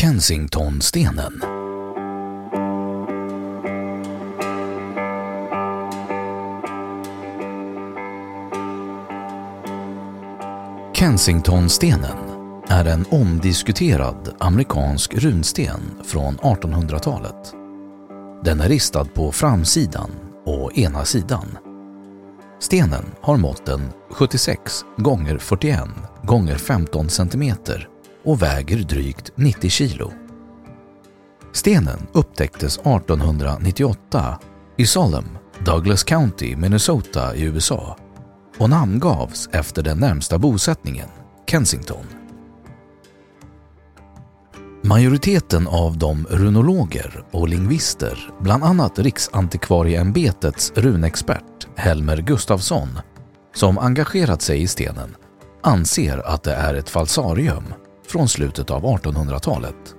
Kensingtonstenen. Kensingtonstenen är en omdiskuterad amerikansk runsten från 1800-talet. Den är ristad på framsidan och ena sidan. Stenen har måtten 76 gånger 41 gånger 15 cm och väger drygt 90 kilo. Stenen upptäcktes 1898 i Salem, Douglas County, Minnesota i USA och namngavs efter den närmsta bosättningen, Kensington. Majoriteten av de runologer och lingvister, bland annat Riksantikvarieämbetets runexpert Helmer Gustafsson, som engagerat sig i stenen, anser att det är ett falsarium från slutet av 1800-talet.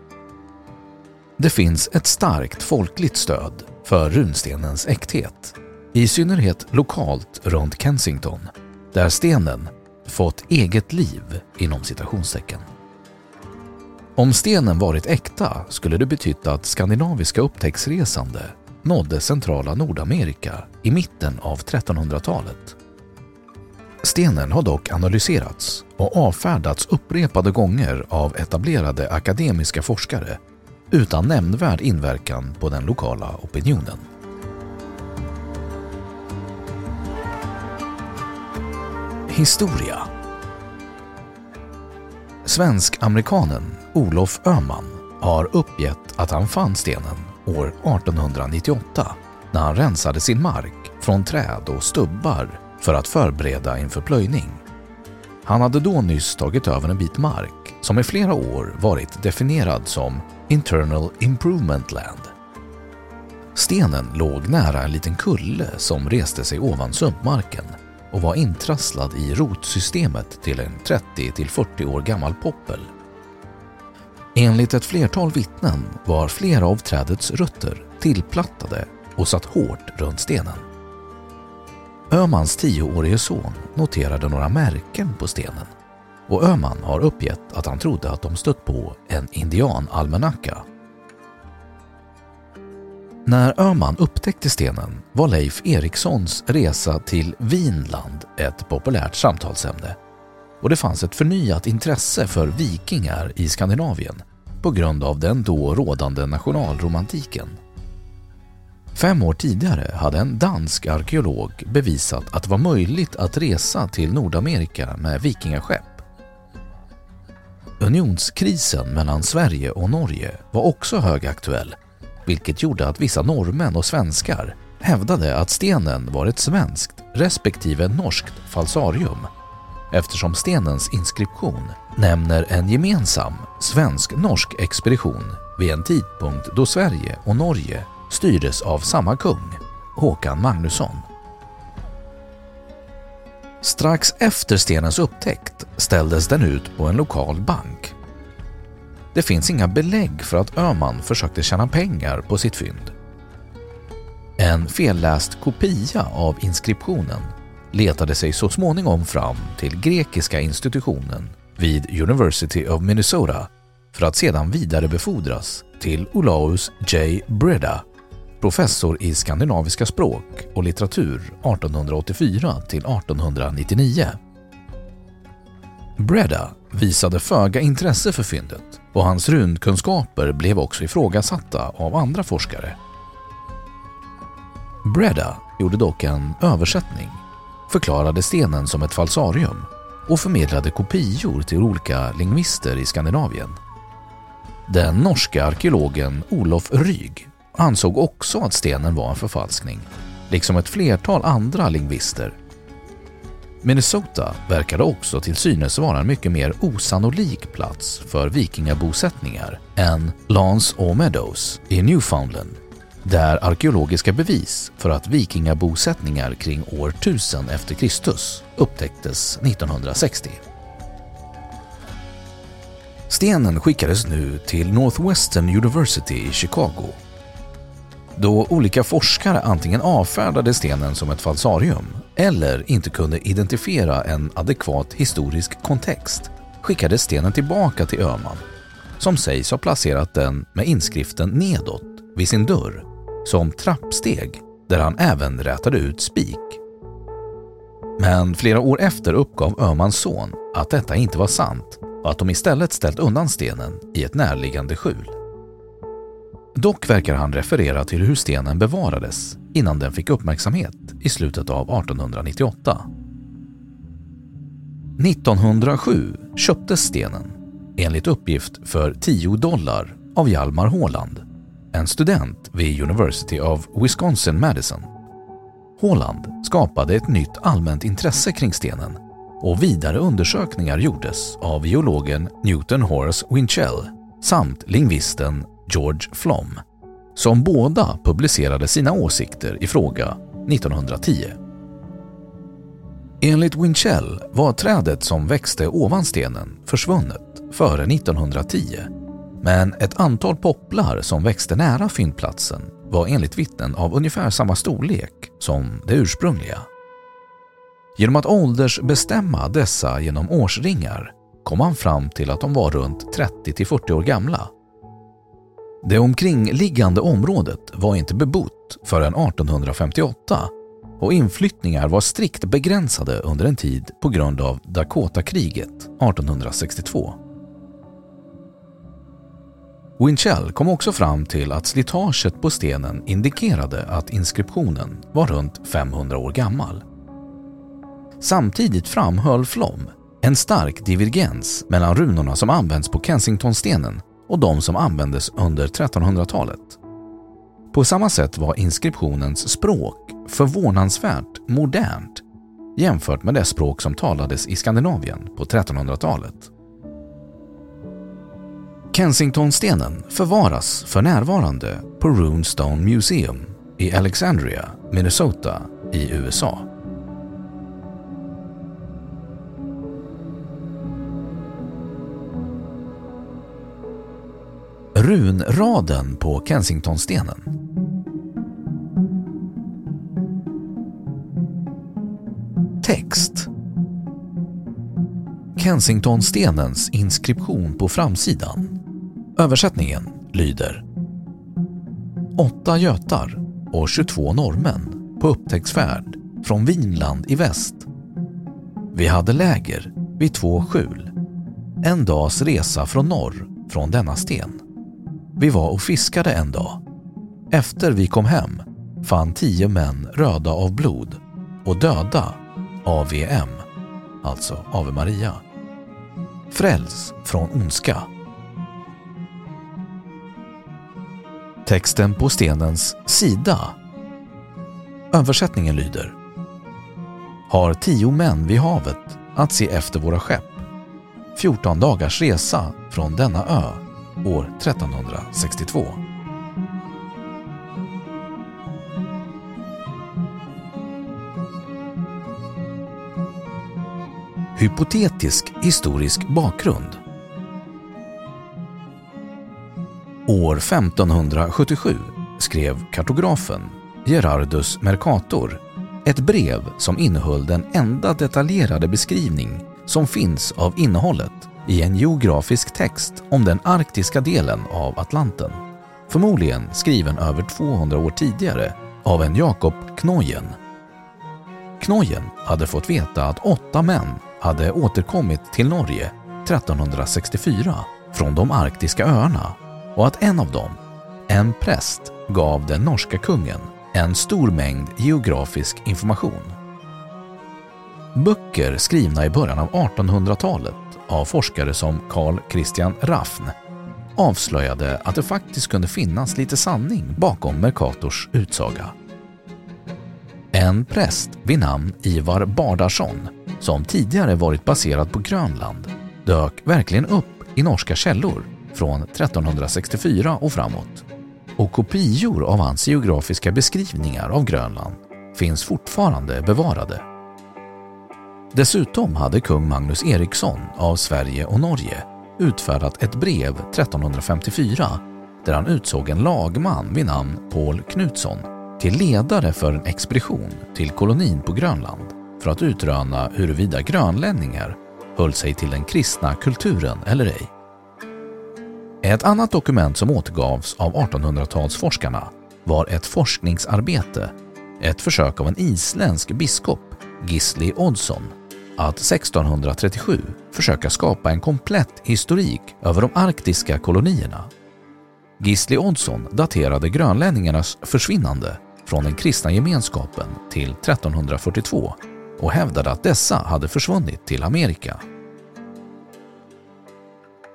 Det finns ett starkt folkligt stöd för runstenens äkthet, i synnerhet lokalt runt Kensington, där stenen fått eget liv inom citationstecken. Om stenen varit äkta skulle det betytt att skandinaviska upptäcktsresande nådde centrala Nordamerika i mitten av 1300-talet. Stenen har dock analyserats och avfärdats upprepade gånger av etablerade akademiska forskare utan nämnvärd inverkan på den lokala opinionen. Historia Svensk-amerikanen Olof Öhman har uppgett att han fann stenen år 1898 när han rensade sin mark från träd och stubbar för att förbereda inför plöjning. Han hade då nyss tagit över en bit mark som i flera år varit definierad som Internal Improvement Land. Stenen låg nära en liten kulle som reste sig ovan sumpmarken och var intrasslad i rotsystemet till en 30-40 år gammal poppel. Enligt ett flertal vittnen var flera av trädets rötter tillplattade och satt hårt runt stenen. Ömans tioårige son noterade några märken på stenen och Öman har uppgett att han trodde att de stött på en indianalmanacka. När Öman upptäckte stenen var Leif Erikssons resa till Vinland ett populärt samtalsämne och det fanns ett förnyat intresse för vikingar i Skandinavien på grund av den då rådande nationalromantiken. Fem år tidigare hade en dansk arkeolog bevisat att det var möjligt att resa till Nordamerika med vikingaskepp. Unionskrisen mellan Sverige och Norge var också högaktuell vilket gjorde att vissa norrmän och svenskar hävdade att stenen var ett svenskt respektive norskt falsarium eftersom stenens inskription nämner en gemensam svensk-norsk expedition vid en tidpunkt då Sverige och Norge styrdes av samma kung, Håkan Magnusson. Strax efter stenens upptäckt ställdes den ut på en lokal bank. Det finns inga belägg för att Öhman försökte tjäna pengar på sitt fynd. En felläst kopia av inskriptionen letade sig så småningom fram till grekiska institutionen vid University of Minnesota för att sedan vidarebefordras till Olaus J. Breda, professor i skandinaviska språk och litteratur 1884 till 1899. Breda visade föga intresse för fyndet och hans runkunskaper blev också ifrågasatta av andra forskare. Breda gjorde dock en översättning, förklarade stenen som ett falsarium och förmedlade kopior till olika lingvister i Skandinavien. Den norska arkeologen Olof Ryg ansåg också att stenen var en förfalskning, liksom ett flertal andra lingvister. Minnesota verkade också till synes vara en mycket mer osannolik plats för vikingabosättningar än Lance och Meadows i Newfoundland där arkeologiska bevis för att vikingabosättningar kring år 1000 efter Kristus upptäcktes 1960. Stenen skickades nu till Northwestern University i Chicago. Då olika forskare antingen avfärdade stenen som ett falsarium eller inte kunde identifiera en adekvat historisk kontext skickades stenen tillbaka till Öhman som sägs ha placerat den med inskriften nedåt vid sin dörr som trappsteg där han även rätade ut spik. Men flera år efter uppgav Öhmans son att detta inte var sant och att de istället ställt undan stenen i ett närliggande skjul. Dock verkar han referera till hur stenen bevarades innan den fick uppmärksamhet i slutet av 1898. 1907 köptes stenen, enligt uppgift för 10 dollar, av Hjalmar Håland en student vid University of Wisconsin-Madison. Håland skapade ett nytt allmänt intresse kring stenen och vidare undersökningar gjordes av geologen Newton Horace Winchell samt lingvisten George Flom som båda publicerade sina åsikter i fråga 1910. Enligt Winchell var trädet som växte ovan stenen försvunnet före 1910 men ett antal popplar som växte nära fyndplatsen var enligt vittnen av ungefär samma storlek som det ursprungliga. Genom att åldersbestämma dessa genom årsringar kom man fram till att de var runt 30 40 år gamla. Det omkringliggande området var inte bebott förrän 1858 och inflyttningar var strikt begränsade under en tid på grund av Dakota-kriget 1862. Winchell kom också fram till att slitaget på stenen indikerade att inskriptionen var runt 500 år gammal. Samtidigt framhöll Flom en stark divergens mellan runorna som används på Kensingtonstenen och de som användes under 1300-talet. På samma sätt var inskriptionens språk förvånansvärt modernt jämfört med det språk som talades i Skandinavien på 1300-talet. Kensingtonstenen förvaras för närvarande på Runestone Museum i Alexandria, Minnesota i USA. Runraden på Kensingtonstenen Text Kensingtonstenens inskription på framsidan Översättningen lyder Åtta götar och 22 norrmän på upptäcktsfärd från Vinland i väst. Vi hade läger vid två skjul. En dags resa från norr från denna sten. Vi var och fiskade en dag. Efter vi kom hem fann tio män röda av blod och döda AVM, alltså Ave Maria. Fräls från ondska Texten på stenens sida Översättningen lyder Har tio män vid havet att se efter våra skepp. 14 dagars resa från denna ö år 1362. Hypotetisk historisk bakgrund År 1577 skrev kartografen Gerardus Mercator ett brev som innehöll den enda detaljerade beskrivning som finns av innehållet i en geografisk text om den arktiska delen av Atlanten. Förmodligen skriven över 200 år tidigare av en Jakob Knojen. Knojen hade fått veta att åtta män hade återkommit till Norge 1364 från de arktiska öarna och att en av dem, en präst, gav den norska kungen en stor mängd geografisk information. Böcker skrivna i början av 1800-talet av forskare som Carl Christian Raffn avslöjade att det faktiskt kunde finnas lite sanning bakom Mercators utsaga. En präst vid namn Ivar Bardarsson, som tidigare varit baserad på Grönland, dök verkligen upp i norska källor från 1364 och framåt. Och kopior av hans geografiska beskrivningar av Grönland finns fortfarande bevarade. Dessutom hade kung Magnus Eriksson av Sverige och Norge utfärdat ett brev 1354 där han utsåg en lagman vid namn Paul Knutsson till ledare för en expedition till kolonin på Grönland för att utröna huruvida grönlänningar höll sig till den kristna kulturen eller ej. Ett annat dokument som återgavs av 1800-talsforskarna var ett forskningsarbete, ett försök av en isländsk biskop, Gisli Oddsson, att 1637 försöka skapa en komplett historik över de arktiska kolonierna. Gisli Oddsson daterade grönlänningarnas försvinnande från den kristna gemenskapen till 1342 och hävdade att dessa hade försvunnit till Amerika.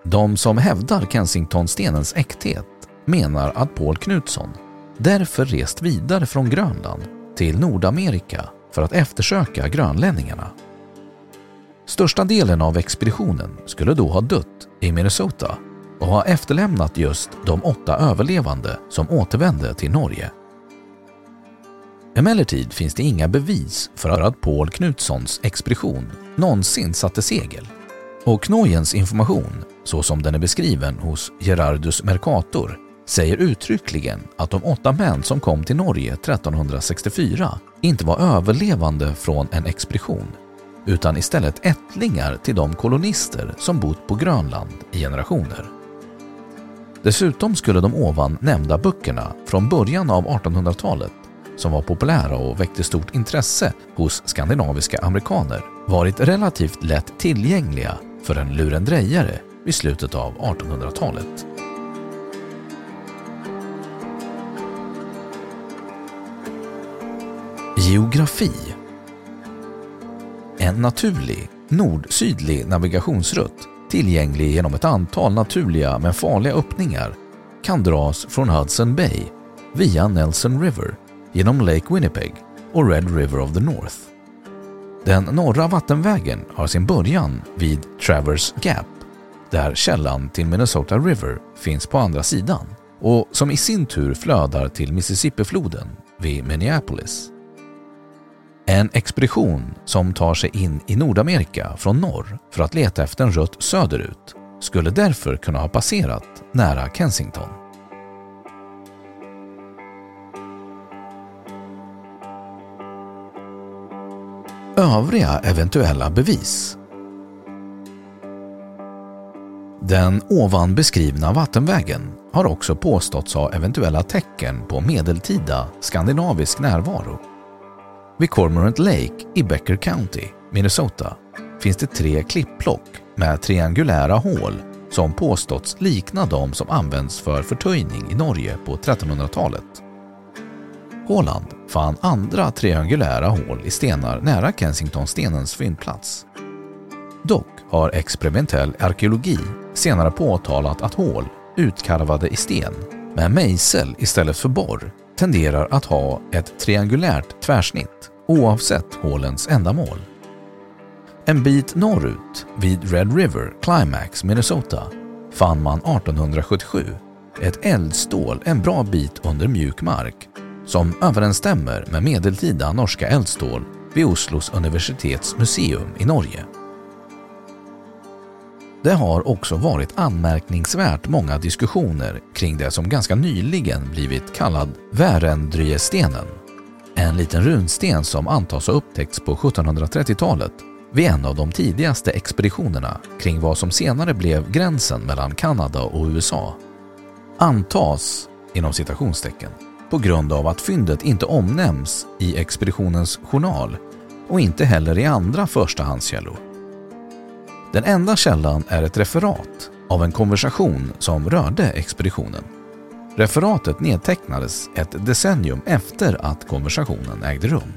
De som hävdar Kensingtonstenens äkthet menar att Paul Knutsson därför rest vidare från Grönland till Nordamerika för att eftersöka grönlänningarna. Största delen av expeditionen skulle då ha dött i Minnesota och ha efterlämnat just de åtta överlevande som återvände till Norge. Emellertid finns det inga bevis för att Paul Knutssons expedition någonsin satte segel. Och Knojens information, så som den är beskriven hos Gerardus Mercator, säger uttryckligen att de åtta män som kom till Norge 1364 inte var överlevande från en expedition utan istället ättlingar till de kolonister som bott på Grönland i generationer. Dessutom skulle de ovan nämnda böckerna från början av 1800-talet som var populära och väckte stort intresse hos skandinaviska amerikaner varit relativt lätt tillgängliga för en lurendrejare vid slutet av 1800-talet. Geografi en naturlig nord-sydlig navigationsrutt tillgänglig genom ett antal naturliga men farliga öppningar kan dras från Hudson Bay via Nelson River genom Lake Winnipeg och Red River of the North. Den norra vattenvägen har sin början vid Travers Gap där källan till Minnesota River finns på andra sidan och som i sin tur flödar till Mississippifloden vid Minneapolis. En expedition som tar sig in i Nordamerika från norr för att leta efter en rutt söderut skulle därför kunna ha passerat nära Kensington. Övriga eventuella bevis Den ovan beskrivna vattenvägen har också påståtts ha eventuella tecken på medeltida skandinavisk närvaro. Vid Cormorant Lake i Becker County, Minnesota, finns det tre klippblock med triangulära hål som påståtts likna de som används för förtöjning i Norge på 1300-talet. Håland fann andra triangulära hål i stenar nära Kensingtonstenens fyndplats. Dock har experimentell arkeologi senare påtalat att hål utkarvade i sten med mejsel istället för borr tenderar att ha ett triangulärt tvärsnitt oavsett hålens ändamål. En bit norrut, vid Red River, Climax, Minnesota, fann man 1877 ett eldstål en bra bit under mjuk mark som överensstämmer med medeltida norska eldstål vid Oslos universitets museum i Norge. Det har också varit anmärkningsvärt många diskussioner kring det som ganska nyligen blivit kallad Värendryestenen. En liten runsten som antas ha upptäckts på 1730-talet vid en av de tidigaste expeditionerna kring vad som senare blev gränsen mellan Kanada och USA. Antas, inom citationstecken, på grund av att fyndet inte omnämns i expeditionens journal och inte heller i andra förstahandskällor. Den enda källan är ett referat av en konversation som rörde expeditionen. Referatet nedtecknades ett decennium efter att konversationen ägde rum.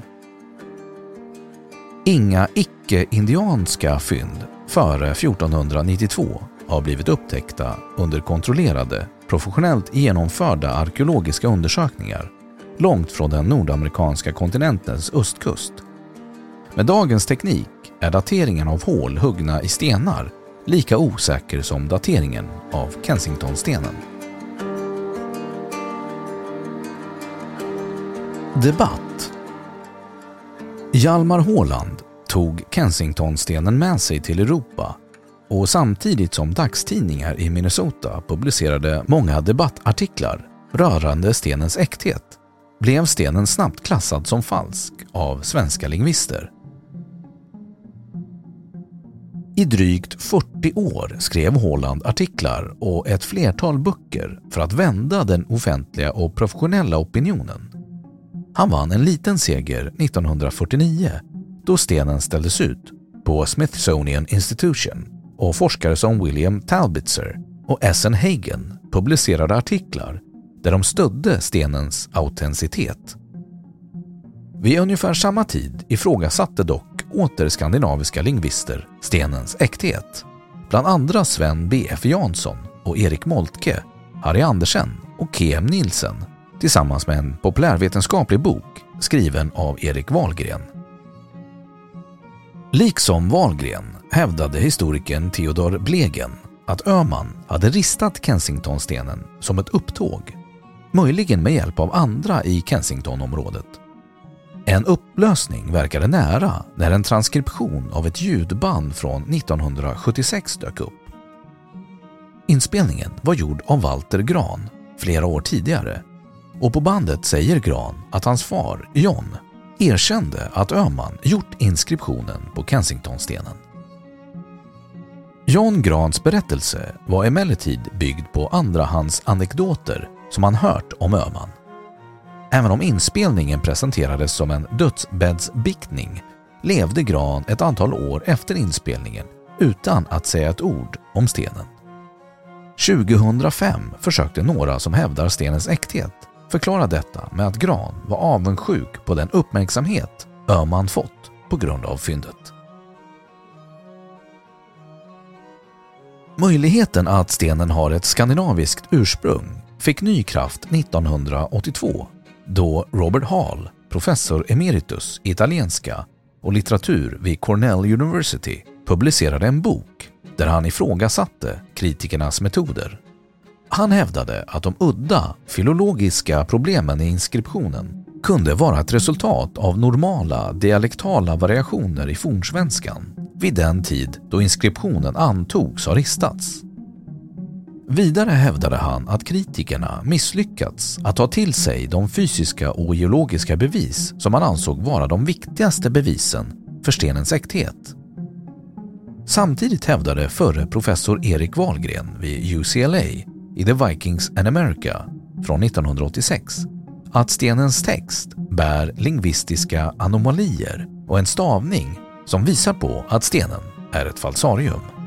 Inga icke-indianska fynd före 1492 har blivit upptäckta under kontrollerade, professionellt genomförda arkeologiska undersökningar långt från den nordamerikanska kontinentens östkust. Med dagens teknik är dateringen av hål huggna i stenar lika osäker som dateringen av Kensingtonstenen. Debatt Hjalmar Håland tog Kensingtonstenen med sig till Europa och samtidigt som dagstidningar i Minnesota publicerade många debattartiklar rörande stenens äkthet blev stenen snabbt klassad som falsk av svenska lingvister. I drygt 40 år skrev Håland artiklar och ett flertal böcker för att vända den offentliga och professionella opinionen. Han vann en liten seger 1949 då stenen ställdes ut på Smithsonian Institution och forskare som William Talbitzer och Essen Hagen publicerade artiklar där de stödde stenens autenticitet. Vid ungefär samma tid ifrågasatte dock åter skandinaviska lingvister stenens äkthet. Bland andra Sven B.F. Jansson och Erik Moltke, Harry Andersen och K.M. Nielsen tillsammans med en populärvetenskaplig bok skriven av Erik Wahlgren. Liksom Wahlgren hävdade historikern Theodor Blegen att Öman hade ristat Kensingtonstenen som ett upptåg, möjligen med hjälp av andra i Kensingtonområdet. En upplösning verkade nära när en transkription av ett ljudband från 1976 dök upp. Inspelningen var gjord av Walter Gran flera år tidigare och på bandet säger Gran att hans far, John, erkände att Öhman gjort inskriptionen på Kensingtonstenen. John Grans berättelse var emellertid byggd på andrahandsanekdoter som han hört om Öhman. Även om inspelningen presenterades som en dödsbäddsbiktning levde Gran ett antal år efter inspelningen utan att säga ett ord om stenen. 2005 försökte några som hävdar stenens äkthet förklara detta med att Gran var avundsjuk på den uppmärksamhet Öhman fått på grund av fyndet. Möjligheten att stenen har ett skandinaviskt ursprung fick ny kraft 1982 då Robert Hall, professor emeritus i italienska och litteratur vid Cornell University, publicerade en bok där han ifrågasatte kritikernas metoder. Han hävdade att de udda filologiska problemen i inskriptionen kunde vara ett resultat av normala dialektala variationer i fornsvenskan vid den tid då inskriptionen antogs ha ristats. Vidare hävdade han att kritikerna misslyckats att ta till sig de fysiska och geologiska bevis som han ansåg vara de viktigaste bevisen för stenens äkthet. Samtidigt hävdade förre professor Erik Wahlgren vid UCLA i The Vikings and America från 1986 att stenens text bär lingvistiska anomalier och en stavning som visar på att stenen är ett falsarium.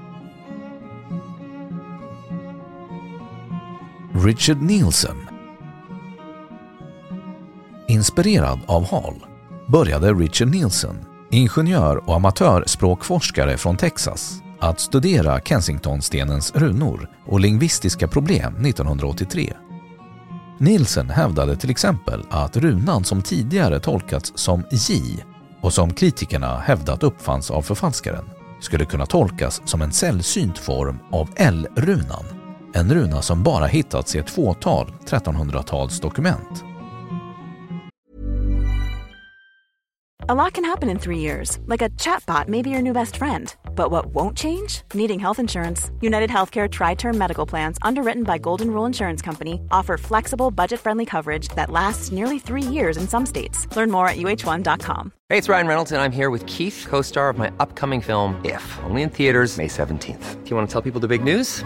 Richard Nielsen Inspirerad av Hall började Richard Nielsen, ingenjör och amatörspråkforskare från Texas, att studera Kensingtonstenens runor och lingvistiska problem 1983. Nielsen hävdade till exempel att runan som tidigare tolkats som J och som kritikerna hävdat uppfanns av förfalskaren skulle kunna tolkas som en sällsynt form av L-runan. En runa som bara hittats i ett fåtal 1300-talsdokument. A lot can happen in three years, like a chatbot may be your new best friend. But what won't change? Needing health insurance. United Healthcare Tri Term Medical Plans, underwritten by Golden Rule Insurance Company, offer flexible, budget friendly coverage that lasts nearly three years in some states. Learn more at uh1.com. Hey, it's Ryan Reynolds, and I'm here with Keith, co star of my upcoming film, If, only in theaters, May 17th. Do you want to tell people the big news?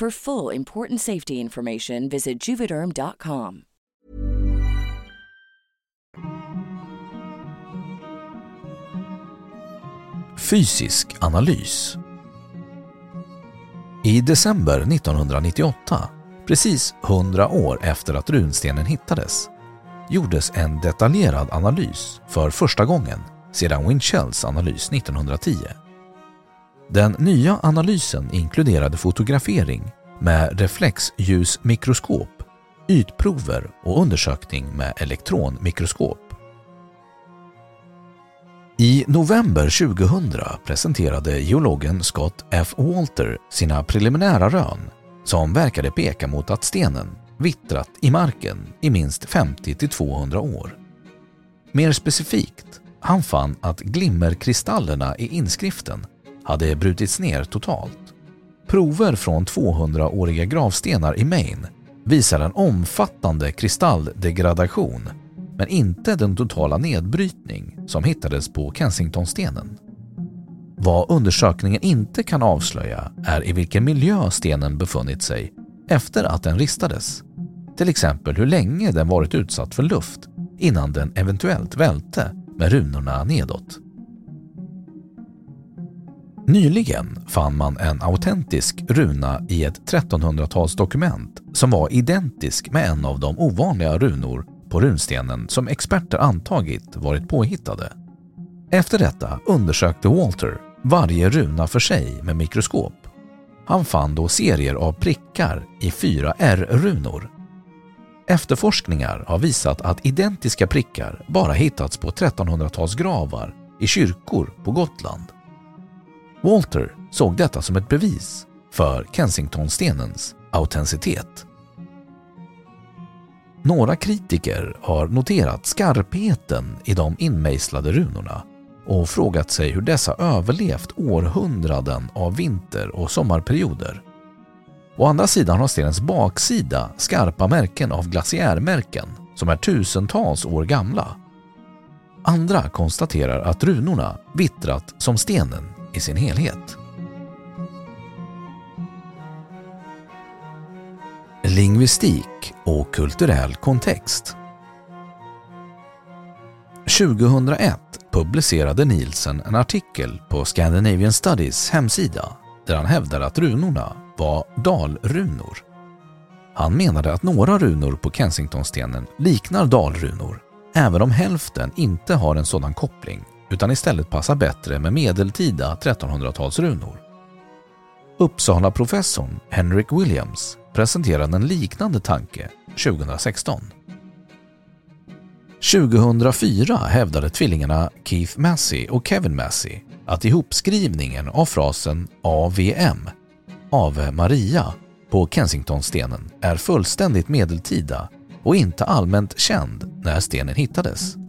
For full important safety information, visit juvederm.com. Fysisk analys I december 1998, precis 100 år efter att runstenen hittades, gjordes en detaljerad analys för första gången sedan Winchells analys 1910. Den nya analysen inkluderade fotografering med reflexljusmikroskop, ytprover och undersökning med elektronmikroskop. I november 2000 presenterade geologen Scott F. Walter sina preliminära rön som verkade peka mot att stenen vittrat i marken i minst 50-200 år. Mer specifikt, han fann att glimmerkristallerna i inskriften hade brutits ner totalt. Prover från 200-åriga gravstenar i Maine visar en omfattande kristalldegradation men inte den totala nedbrytning som hittades på Kensingtonstenen. Vad undersökningen inte kan avslöja är i vilken miljö stenen befunnit sig efter att den ristades. Till exempel hur länge den varit utsatt för luft innan den eventuellt välte med runorna nedåt. Nyligen fann man en autentisk runa i ett 1300-talsdokument som var identisk med en av de ovanliga runor på runstenen som experter antagit varit påhittade. Efter detta undersökte Walter varje runa för sig med mikroskop. Han fann då serier av prickar i fyra R-runor. Efterforskningar har visat att identiska prickar bara hittats på 1300-talsgravar i kyrkor på Gotland. Walter såg detta som ett bevis för Kensingtonstenens autenticitet. Några kritiker har noterat skarpheten i de inmejslade runorna och frågat sig hur dessa överlevt århundraden av vinter och sommarperioder. Å andra sidan har stenens baksida skarpa märken av glaciärmärken som är tusentals år gamla. Andra konstaterar att runorna vittrat som stenen i sin helhet. Lingvistik och kulturell kontext 2001 publicerade Nielsen en artikel på Scandinavian Studies hemsida där han hävdade att runorna var dalrunor. Han menade att några runor på Kensingtonstenen liknar dalrunor även om hälften inte har en sådan koppling utan istället passar bättre med medeltida 1300-talsrunor. Uppsala-professorn Henrik Williams presenterade en liknande tanke 2016. 2004 hävdade tvillingarna Keith Massey och Kevin Massey att ihopskrivningen av frasen AVM, Ave Maria, på Kensingtonstenen är fullständigt medeltida och inte allmänt känd när stenen hittades.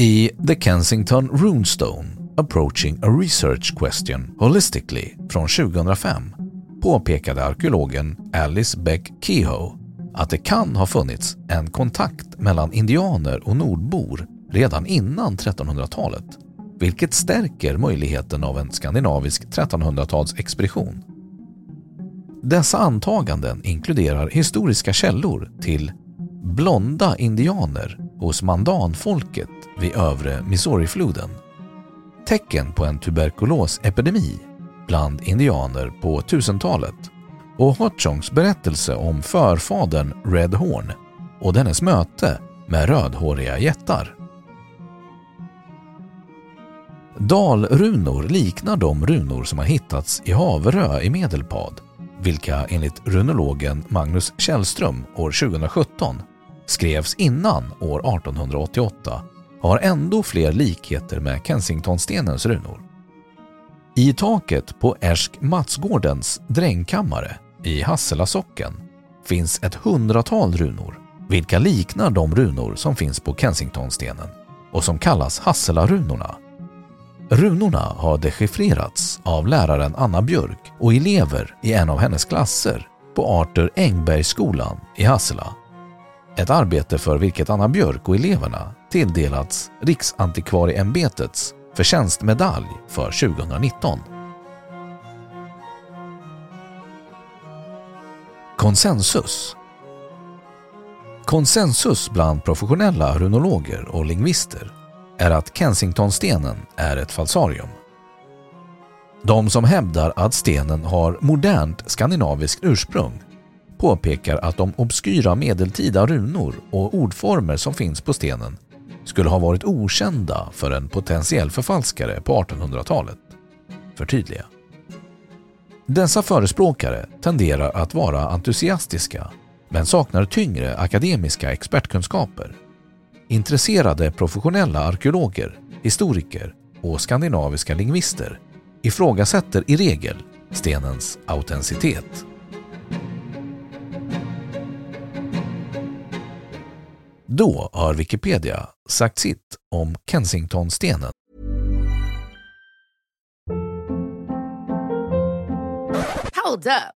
I The Kensington Runestone Approaching a Research Question Holistically från 2005 påpekade arkeologen Alice Beck Kehoe att det kan ha funnits en kontakt mellan indianer och nordbor redan innan 1300-talet, vilket stärker möjligheten av en skandinavisk 1300-talsexpedition. Dessa antaganden inkluderar historiska källor till blonda indianer hos mandanfolket vid övre Missourifloden, tecken på en tuberkulosepidemi bland indianer på 1000-talet och Hotchongs berättelse om förfadern Red Horn och dennes möte med rödhåriga jättar. Dalrunor liknar de runor som har hittats i Haverö i Medelpad, vilka enligt runologen Magnus Källström år 2017 skrevs innan år 1888 har ändå fler likheter med Kensingtonstenens runor. I taket på Ersk-Matsgårdens drängkammare i Hassela socken finns ett hundratal runor, vilka liknar de runor som finns på Kensingtonstenen och som kallas Hasselarunorna. Runorna har dechiffrerats av läraren Anna Björk och elever i en av hennes klasser på Arthur Engbergsskolan i Hassela. Ett arbete för vilket Anna Björk och eleverna tilldelats Riksantikvarieämbetets förtjänstmedalj för 2019. Konsensus Konsensus bland professionella runologer och lingvister är att Kensingtonstenen är ett falsarium. De som hävdar att stenen har modernt skandinaviskt ursprung påpekar att de obskyra medeltida runor och ordformer som finns på stenen skulle ha varit okända för en potentiell förfalskare på 1800-talet. Förtydliga. Dessa förespråkare tenderar att vara entusiastiska men saknar tyngre akademiska expertkunskaper. Intresserade professionella arkeologer, historiker och skandinaviska lingvister ifrågasätter i regel stenens autenticitet. Då har Wikipedia sagt sitt om Kensingtonstenen. Hold up.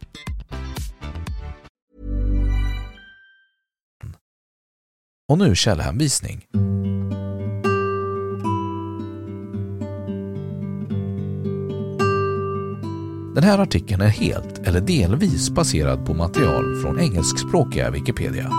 Och nu källhänvisning. Den här artikeln är helt eller delvis baserad på material från engelskspråkiga Wikipedia.